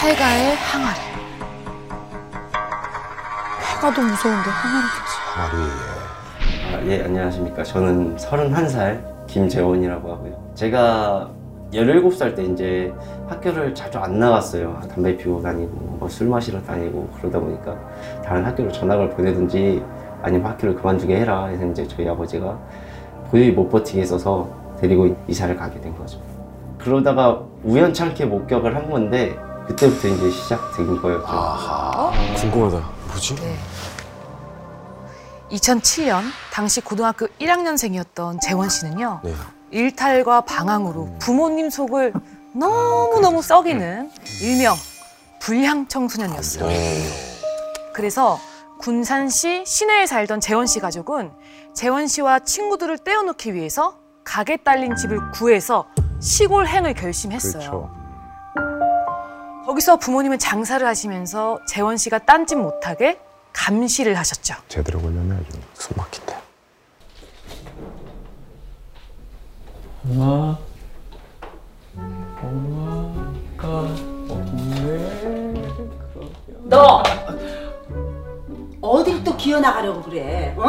폐가의 항아리. 폐가도 무서운데 항아리까지. 항아리. 아, 예, 안녕하십니까. 저는 31살 김재원이라고 하고요. 제가 17살 때 이제 학교를 자주 안 나갔어요. 담배 피우고 다니고, 뭐 술 마시러 다니고, 그러다 보니까 다른 학교로 전학을 보내든지 아니면 학교를 그만두게 해라. 해서 이제 저희 아버지가 도저히 못 버티게 있어서 데리고 이사를 가게 된 거죠. 그러다가 우연찮게 목격을 한 건데, 그때부터 이제 시작된 거였죠. 아하. 궁금하다. 뭐지? 네. 2007년 당시 고등학교 1학년생이었던 재원 씨는요. 네. 일탈과 방황으로 부모님 속을 너무너무 썩이는 일명 불량 청소년이었어요. 그래서 군산시 시내에 살던 재원 씨 가족은 재원 씨와 친구들을 떼어놓기 위해서 가게 딸린 집을 구해서 시골 행을 결심했어요. 그렇죠. 거기서 부모님은 장사를 하시면서 재원 씨가 딴짓 못하게 감시를 하셨죠. 제대로 걸려면 아주 숨 막힌다. 엄마, 엄마가 없네. 너 어딜 또 기어 나가려고 그래? 어?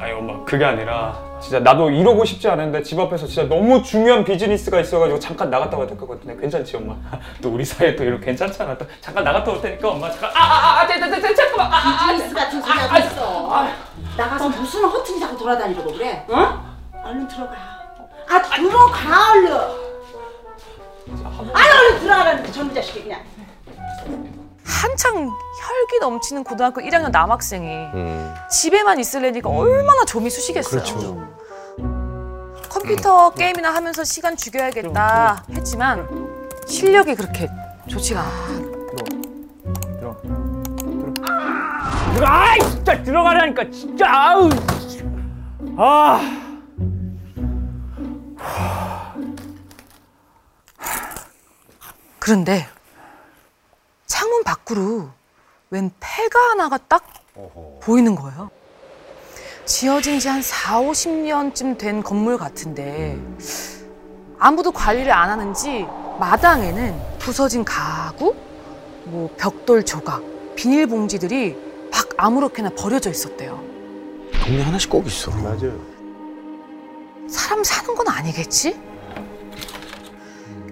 아니 엄마 그게 아니라 진짜 나도 이러고 싶지 않은데 집 앞에서 진짜 너무 중요한 비즈니스가 있어가지고 잠깐 나갔다 와야 될 것 같은데 괜찮지 엄마? 또 우리 사이에 또 이렇게 괜찮잖아. 또 잠깐 나갔다 올 테니까 엄마 잠깐 아아아 잠깐만 아, 비즈니스 같은 소리 하고 있어. 나가서 무슨 허튼 자고 돌아다니려고 그래? 어? 얼른 들어가. 아 들어가 얼른. 아 얼른 들어가라는 전부 자식이 그냥. 한창 혈기 넘치는 고등학교 1학년 남학생이 음. 집에만 있으려니까 얼마나 좀이 쑤시겠어요. 그렇죠. 컴퓨터 게임이나 하면서 시간 죽여야겠다 했지만 실력이 그렇게 좋지가 않아요. 들어. 들어. 아이 진짜 들어가라니까 진짜 아우. 아. 그런데 창문 밖으로 웬 폐가 하나가 딱 보이는 거예요. 지어진 지 한 4, 50년쯤 된 건물 같은데 아무도 관리를 안 하는지 마당에는 부서진 가구, 뭐 벽돌 조각, 비닐봉지들이 막 아무렇게나 버려져 있었대요. 동네 하나씩 꼭 있어. 맞아요. 사람 사는 건 아니겠지?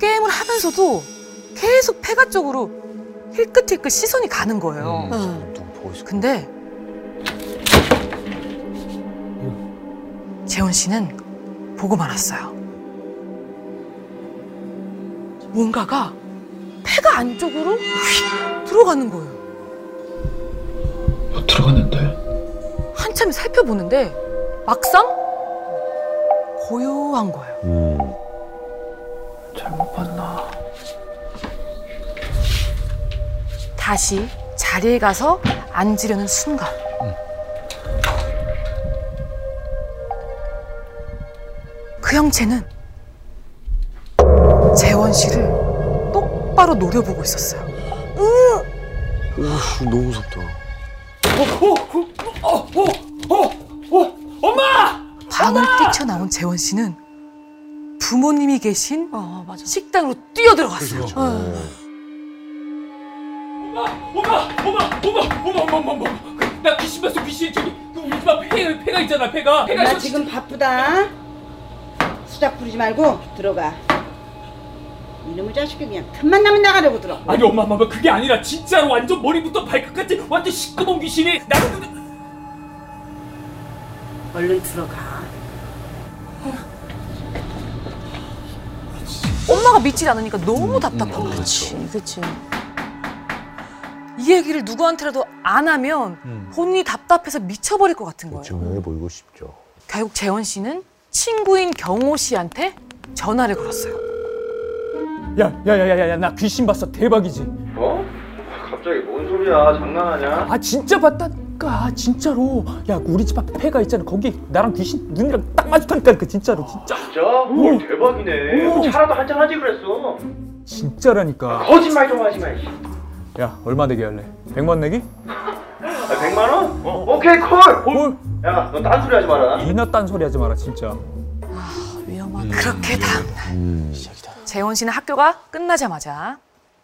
게임을 하면서도 계속 폐가 쪽으로 힐끗힐끗 시선이 가는 거예요. 음. 근데 재원 씨는 보고 말았어요. 뭔가가 폐가 안쪽으로 휙 들어가는 거예요. 어, 들어갔는데. 한참 살펴보는데 막상 고요한 거예요. 음. 다시 자리에 가서 앉으려는 순간. 그 형체는 재원 씨를 똑바로 노려보고 있었어요. 오 씨 너무 무섭다. 방을 뛰쳐나온 재원 씨는 부모님이 계신 어, 식당으로 뛰어들어갔어요. 엄마, 엄마, 엄마, 엄마, 엄마, 엄마, 엄마. 그, 나 귀신 봤어, 귀신. 저기 그 우리 집 앞에 폐, 폐가 있잖아, 폐가. 폐가 나 있어. 지금 바쁘다. 수작 부리지 말고 들어가. 이놈의 자식이 그냥 틈만 나면 나가려고 들어. 아니 엄마, 엄마, 그게 아니라 진짜로 완전 머리부터 발끝까지 완전 시꺼먼 귀신이 나를 눈- 얼른 들어가. 엄마가 믿질 않으니까 너무 답답한 거지. 그렇지, 그렇지. 이 얘기를 누구한테라도 안 하면 본인이 답답해서 미쳐버릴 것 같은 거예요. 증명해 보이고 싶죠. 결국 재원 씨는 친구인 경호 씨한테 전화를 걸었어요. 야, 야, 야, 야, 야, 나 귀신 봤어. 대박이지. 어? 갑자기 뭔 소리야? 장난하냐? 아 진짜 봤다니까 아, 진짜로 야 우리 집 앞에 폐가 있잖아 거기 나랑 귀신 눈이랑 딱 마주하니까 그 진짜로 진짜 진짜? 오, 대박이네. 오. 차라도 한잔 하지 그랬어. 진짜라니까 거짓말 좀 하지 마. 야 얼마 내기 할래? 100만 내기? 아, 100만 원? 어, 오케이 콜. 뭘 야, 너 딴소리 하지 마라. 이나 딴 소리 하지 마라 진짜 위험하다. 그렇게 다음 음. 재원 씨는 학교가 끝나자마자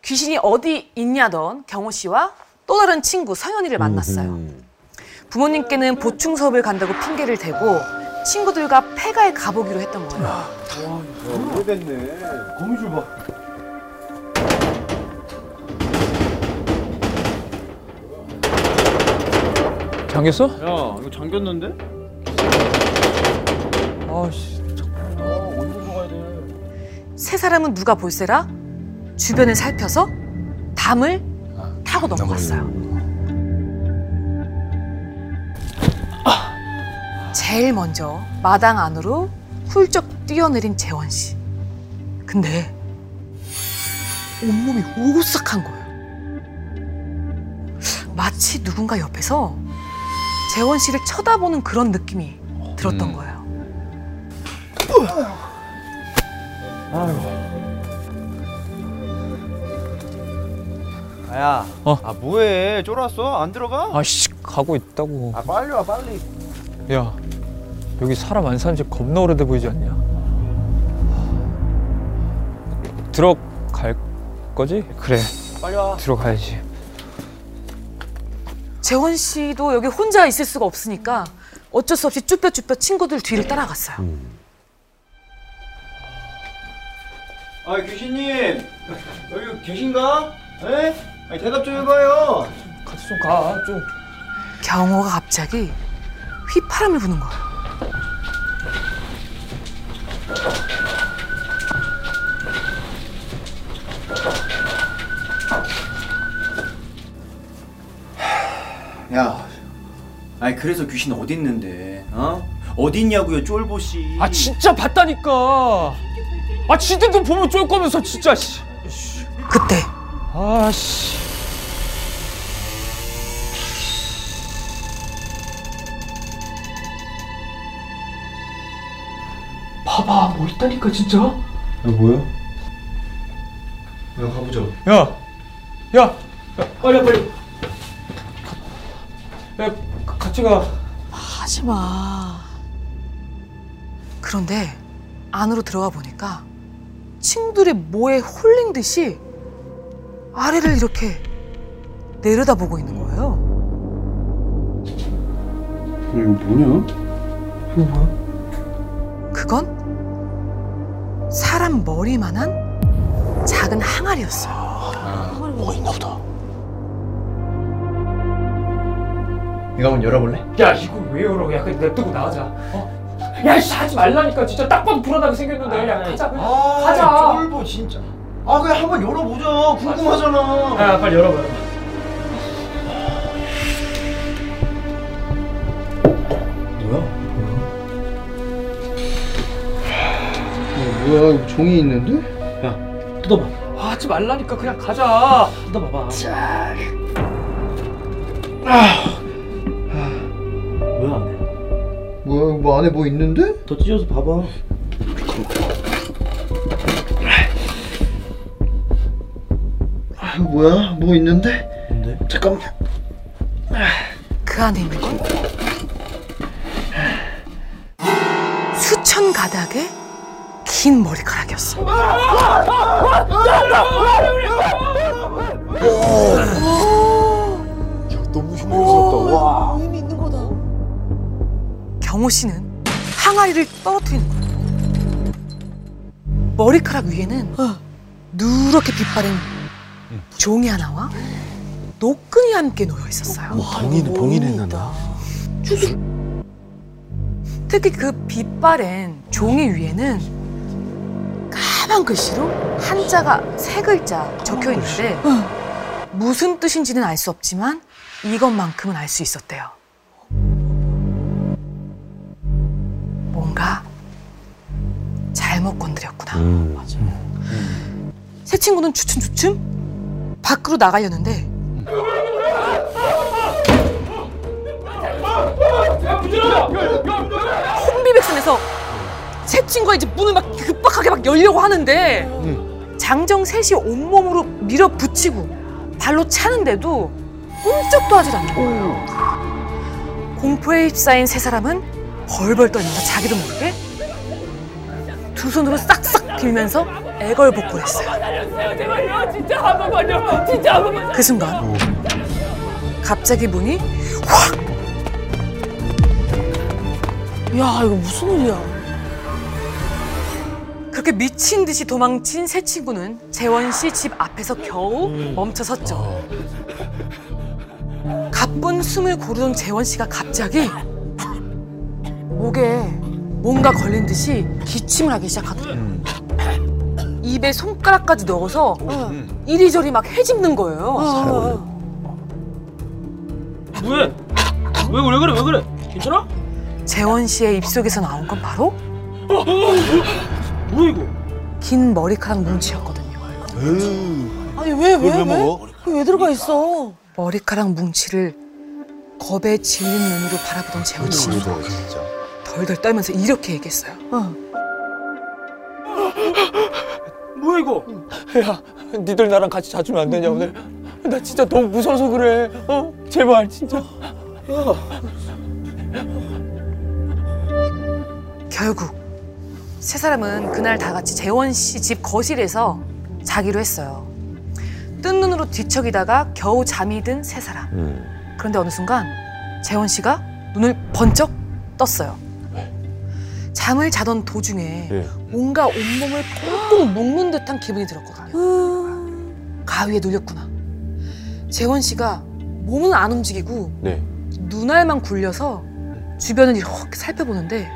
귀신이 어디 있냐던 경호 씨와 또 다른 친구 성현이를 만났어요. 음. 부모님께는 보충 수업을 간다고 핑계를 대고 친구들과 폐가에 가보기로 했던 거예요. 오래됐네. 거미줄 봐. 잠겼어? 야 이거 잠겼는데? 아씨. 세 사람은 누가 볼세라 주변을 살펴서 담을 타고 넘어갔어요. 제일 먼저 마당 안으로 훌쩍 뛰어내린 재원 씨. 근데 온몸이 오싹한 거예요. 마치 누군가 옆에서 재원 씨를 쳐다보는 그런 느낌이 들었던 거예요. 아야 어? 아 뭐해 쫄았어? 안 들어가? 아씨 가고 있다고. 아 빨리 와 빨리 야 여기 사람 안 사는 집 겁나 오래돼 보이지 않냐? 들어갈 거지? 그래 빨리 와 들어가야지. 재원 씨도 여기 혼자 있을 수가 없으니까 어쩔 수 없이 쭈뼛쭈뼛 친구들 뒤를 따라갔어요. 아 귀신님 여기 계신가? 에? 아니 대답 좀 해봐요 같이 좀 가. 좀. 경호가 갑자기 휘파람을 부는 거예요. 야 아니 그래서 귀신 어디 있는데 어? 어디 있냐고요 쫄보 씨 아 진짜 봤다니까. 아 지들도 보면 쫄 거면서 진짜 씨. 그때 아 씨. 봐봐 뭐 있다니까 진짜. 야 뭐야? 야 가보자 야, 야, 야 빨리 빨리. 야 가- 같이 가. 하지 마. 그런데 안으로 들어가 보니까 친구들이 뭐에 홀린 듯이 아래를 이렇게 내려다보고 있는 거예요. 이거 뭐냐? 그건 사람 머리만한 작은 항아리였어요. 뭐가 있나 보다. 이거 한번 열어볼래? 야 이거 왜 열어? 야 그냥 냅두고 나가자. 어? 야 씨, 하지 말라니까 진짜 딱 봐도 불안하게 생겼는데. 야 가자. 그냥. 아 가자. 쫄보 진짜 아 그냥 한번 열어보자 궁금하잖아 야 빨리 열어봐. 열어봐. 뭐야? 뭐야 이거 종이 있는데? 야 뜯어봐 아, 하지 말라니까 그냥 가자. 뜯어봐봐 뭐야 뭐 안에 뭐 있는데? 더 찢어서 봐봐 아, 뭐야 뭐 있는데? 뭔데? 잠깐만 그 안에 있는 건 수천 가닥의 긴 머리카락이었어요. 너무 흉흉스럽다. 와. 경호 씨는 항아리를 떨어뜨리는 거예요. 머리카락 위에는 누렇게 빛바랜 종이 하나와 노끈이 함께 놓여 있었어요. 봉인 봉인해 놨나? 특히 그 빛바랜 종이 위에는 까만 글씨로 한자가 세 글자 적혀 있는데 무슨 뜻인지는 알 수 없지만 이것만큼은 알 수 있었대요. 잘못 건드렸구나. 음. 새 친구는 주춤주춤 밖으로 나가려는데 혼비백산에서 새 친구가 이제 문을 막 급박하게 막 열려고 하는데 장정 셋이 온몸으로 밀어붙이고 발로 차는데도 꿈쩍도 하질 않는 거예요. 공포에 휩싸인 세 사람은 벌벌 떨면서 자기도 모르게 두 손으로 싹싹 빌면서 애걸복걸 했어요. 그 순간 갑자기 문이 야 이거 무슨 일이야? 그렇게 미친 듯이 도망친 새 친구는 재원 씨 집 앞에서 겨우 멈춰 섰죠. 가쁜 숨을 고르던 재원 씨가 갑자기 목에 뭔가 걸린 듯이 기침을 하기 시작하더래요. 입에 손가락까지 넣어서 이리저리 막 헤집는 거예요. 왜? 왜, 왜 그래, 왜 그래? 괜찮아? 재원 씨의 입속에서 나온 건 바로 뭐야, 이거? 긴 머리카락 뭉치였거든요. 아니 왜 왜 왜? 왜? 왜 들어가 있어? 머리카락 뭉치를 겁에 질린 눈으로 바라보던 재원 진짜. 덜덜 떨면서 이렇게 얘기했어요. 뭐야, 이거? 야, 니들 나랑 같이 자주면 안 되냐 오늘? 나 진짜 너무 무서워서 그래. 어, 제발 진짜. 결국 세 사람은 그날 다 같이 재원 씨 집 거실에서 자기로 했어요. 뜬 눈으로 뒤척이다가 겨우 잠이 든 세 사람. 그런데 어느 순간 재원 씨가 눈을 번쩍 떴어요. 잠을 자던 도중에 예. 뭔가 온몸을 꽁꽁 묶는 듯한 기분이 들었거든요. 가위에 눌렸구나. 재원 씨가 몸은 안 움직이고 네. 눈알만 굴려서 주변을 이렇게 살펴보는데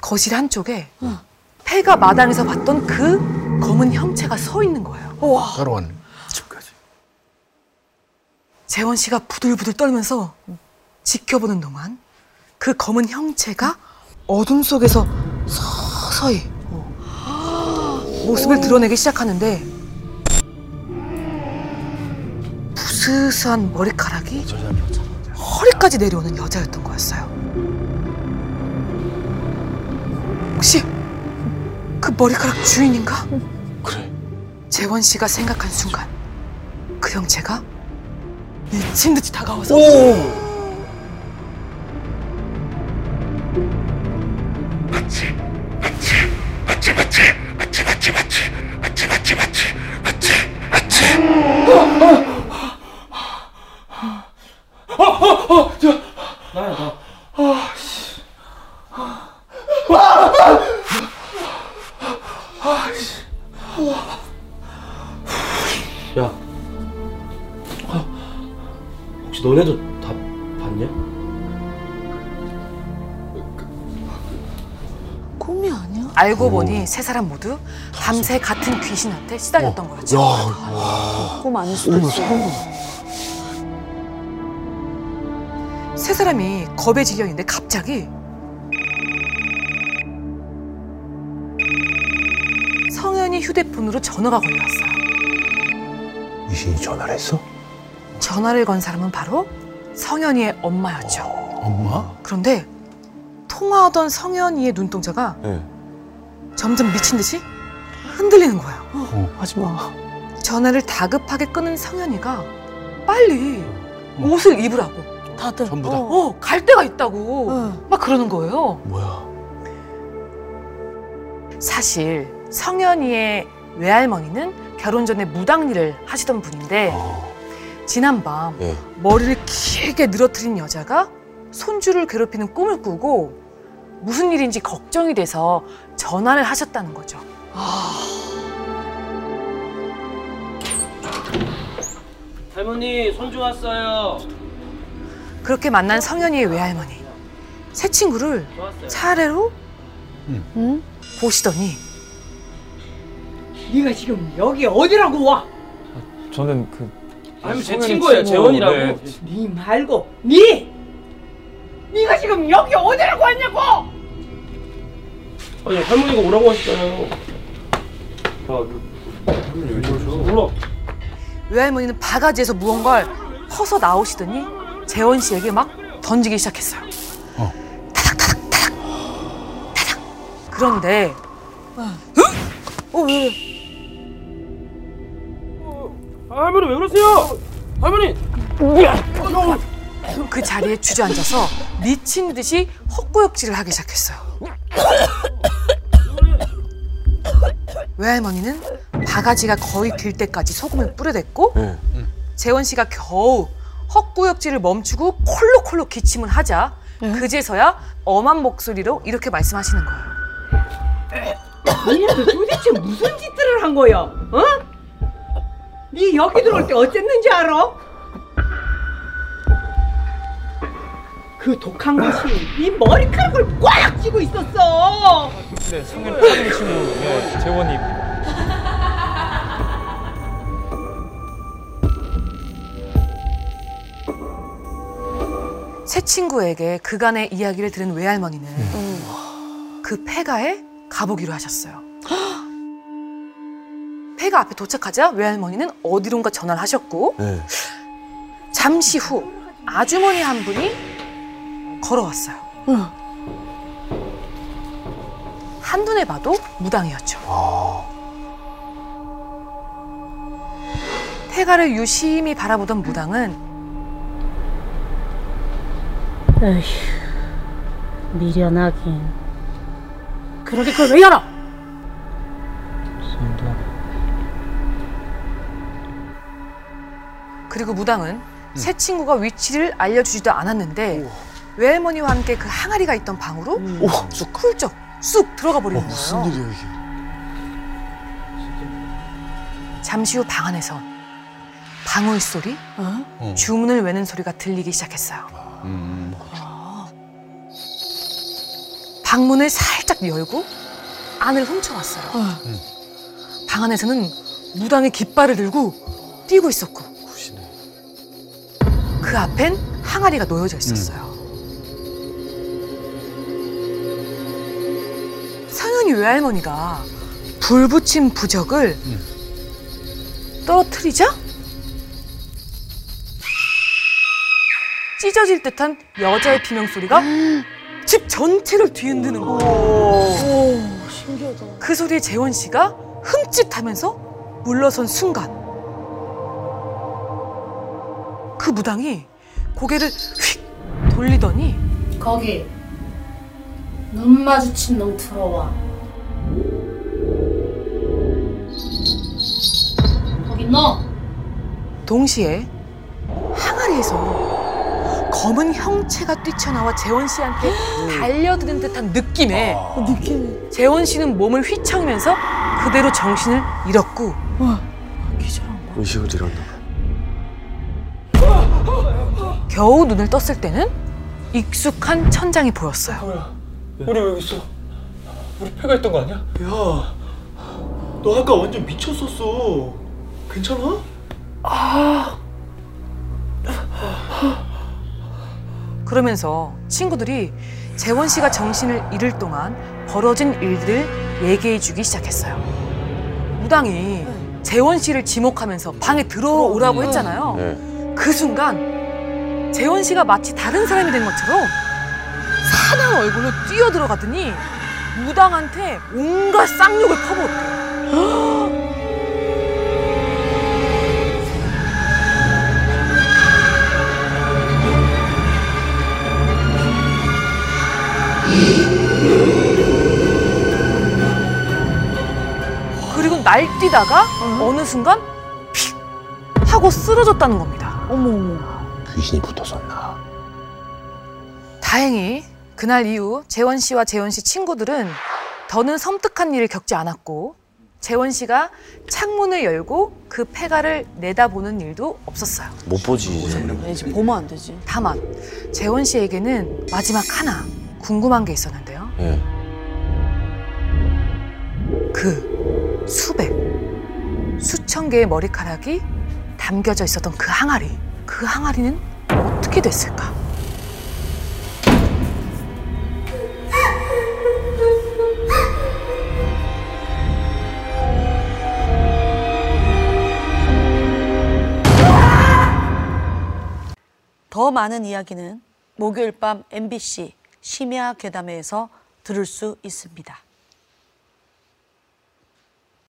거실 한쪽에 폐가 마당에서 봤던 그 검은 형체가 서 있는 거예요. 따라왔네. 집까지. 재원 씨가 부들부들 떨면서 지켜보는 동안 그 검은 형체가 어둠 속에서 서서히 모습을 드러내기 시작하는데 부스스한 머리카락이 허리까지 내려오는 여자였던 거였어요. 혹시 그 머리카락 주인인가? 그래. 재원 씨가 생각한 순간 그 형체가 미친 듯이 다가와서 나 알고 보니 세 사람 모두 밤새 같은 귀신한테 시달렸던 거였죠. 꿈 아닐 수도 있어. 세 사람이 겁에 질려 있는데 갑자기 성현이 휴대폰으로 전화가 걸려왔어요. 유신이 전화를 했어? 전화를 건 사람은 바로 성현이의 엄마였죠. 엄마? 그런데 통화하던 성현이의 눈동자가 네. 점점 미친 듯이 흔들리는 거예요. 하지 마. 전화를 다급하게 끊은 성현이가 빨리 옷을 입으라고. 다들 전부 다? 어. 어, 갈 데가 있다고. 응. 막 그러는 거예요. 뭐야? 사실 성현이의 외할머니는 결혼 전에 무당 일을 하시던 분인데 어. 지난밤 예. 머리를 길게 늘어뜨린 여자가 손주를 괴롭히는 꿈을 꾸고 무슨 일인지 걱정이 돼서 전화를 하셨다는 거죠. 할머니, 손주 왔어요. 그렇게 만난 성현이의 외할머니 새 친구를 차례로 응? 보시더니 네가 지금 여기 어디라고 와? 저는 그 아니, 제 친구예요, 친구, 재원이라고. 네. 네 말고 네! 네가 지금 여기 어디라고 왔냐고! 아니, 할머니가 오라고 하셨잖아요. 아, 할머니 왜 저러셔? 몰라. 외할머니는 바가지에서 무언가를 퍼서 나오시더니 재원 씨에게 막 던지기 시작했어요. 타닥 타닥 타닥 타닥. 그런데 어 왜? 아, 할머니 왜 그러세요? 할머니! 그 자리에 주저앉아서 미친 듯이 헛구역질을 하기 시작했어요. 외할머니는 바가지가 거의 들 때까지 소금을 뿌려댔고 네. 재원 씨가 겨우 헛구역질을 멈추고 콜록콜록 기침을 하자 그제서야 엄한 목소리로 이렇게 말씀하시는 거예요. 니네도 도대체 무슨 짓들을 한 거야? 어? 니 여기 들어올 때 어쨌는지 알아? 그 독한 것이 이 머리카락을 꽉 쥐고 있었어. 네, 상현 사진 친구 예, 재원이. 새 친구에게 그간의 이야기를 들은 외할머니는 그 폐가에 가보기로 하셨어요. 폐가 앞에 도착하자 외할머니는 어디론가 전화를 하셨고 네. 잠시 후 아주머니 한 분이 걸어왔어요. 한눈에 봐도 무당이었죠. 폐가를 유심히 바라보던 무당은 에휴, 미련하긴. 그러게 그걸 왜 열어? 그리고 무당은 새 친구가 위치를 알려주지도 않았는데 외할머니와 함께 그 항아리가 있던 방으로 쑥 훌쩍 쑥 들어가 버리는 거예요. 무슨 일이야 이게? 잠시 후 방 안에서 방울 소리, 어. 주문을 외는 소리가 들리기 시작했어요. 음. 방문을 살짝 열고 안을 훔쳐왔어요. 방 안에서는 무당이 깃발을 들고 뛰고 있었고. 그 앞엔 항아리가 놓여져 있었어요. 외할머니가 불 붙인 부적을 떨어뜨리자 찢어질 듯한 여자의 비명 소리가 집 전체를 뒤흔드는 거예요. 신기하다. 그 소리에 재원 씨가 흠칫하면서 물러선 순간 그 무당이 고개를 휙 돌리더니 거기 눈 마주친 놈 들어와. 너. 동시에 항아리에서 검은 형체가 뛰쳐나와 재원 씨한테 달려드는 듯한 느낌에 느낌. 재원 씨는 몸을 휘청이면서 그대로 정신을 잃었고 기절한 거. 의식을 잃었나 봐. 겨우 눈을 떴을 때는 익숙한 천장이 보였어요. 뭐야? 우리 왜 여기 있어? 우리 폐가 있던 거 아니야? 야, 너 아까 완전 미쳤었어. 괜찮아? 그러면서 친구들이 재원 씨가 정신을 잃을 동안 벌어진 일들을 얘기해 주기 시작했어요. 무당이 재원 씨를 지목하면서 방에 들어오라고 했잖아요. 네. 그 순간 재원 씨가 마치 다른 사람이 된 것처럼 사나운 얼굴로 뛰어들어가더니 무당한테 온갖 쌍욕을 퍼부었대요. 뛰다가 어 느 순간 픽 하고 쓰러졌다는 겁니다. 어머 어머. 귀신이 붙었었나? 다행히 그날 이후 재원 씨와 재원 씨 친구들은 더는 섬뜩한 일을 겪지 않았고 재원 씨가 창문을 열고 그 폐가를 내다보는 일도 없었어요. 못 보지 이제. 이제 보면 안 되지. 다만 재원 씨에게는 마지막 하나 궁금한 게 있었는데요. 예. 그 수백, 수천 개의 머리카락이 담겨져 있었던 그 항아리. 그 항아리는 어떻게 됐을까? 더 많은 이야기는 목요일 밤 MBC 심야 괴담회에서 들을 수 있습니다.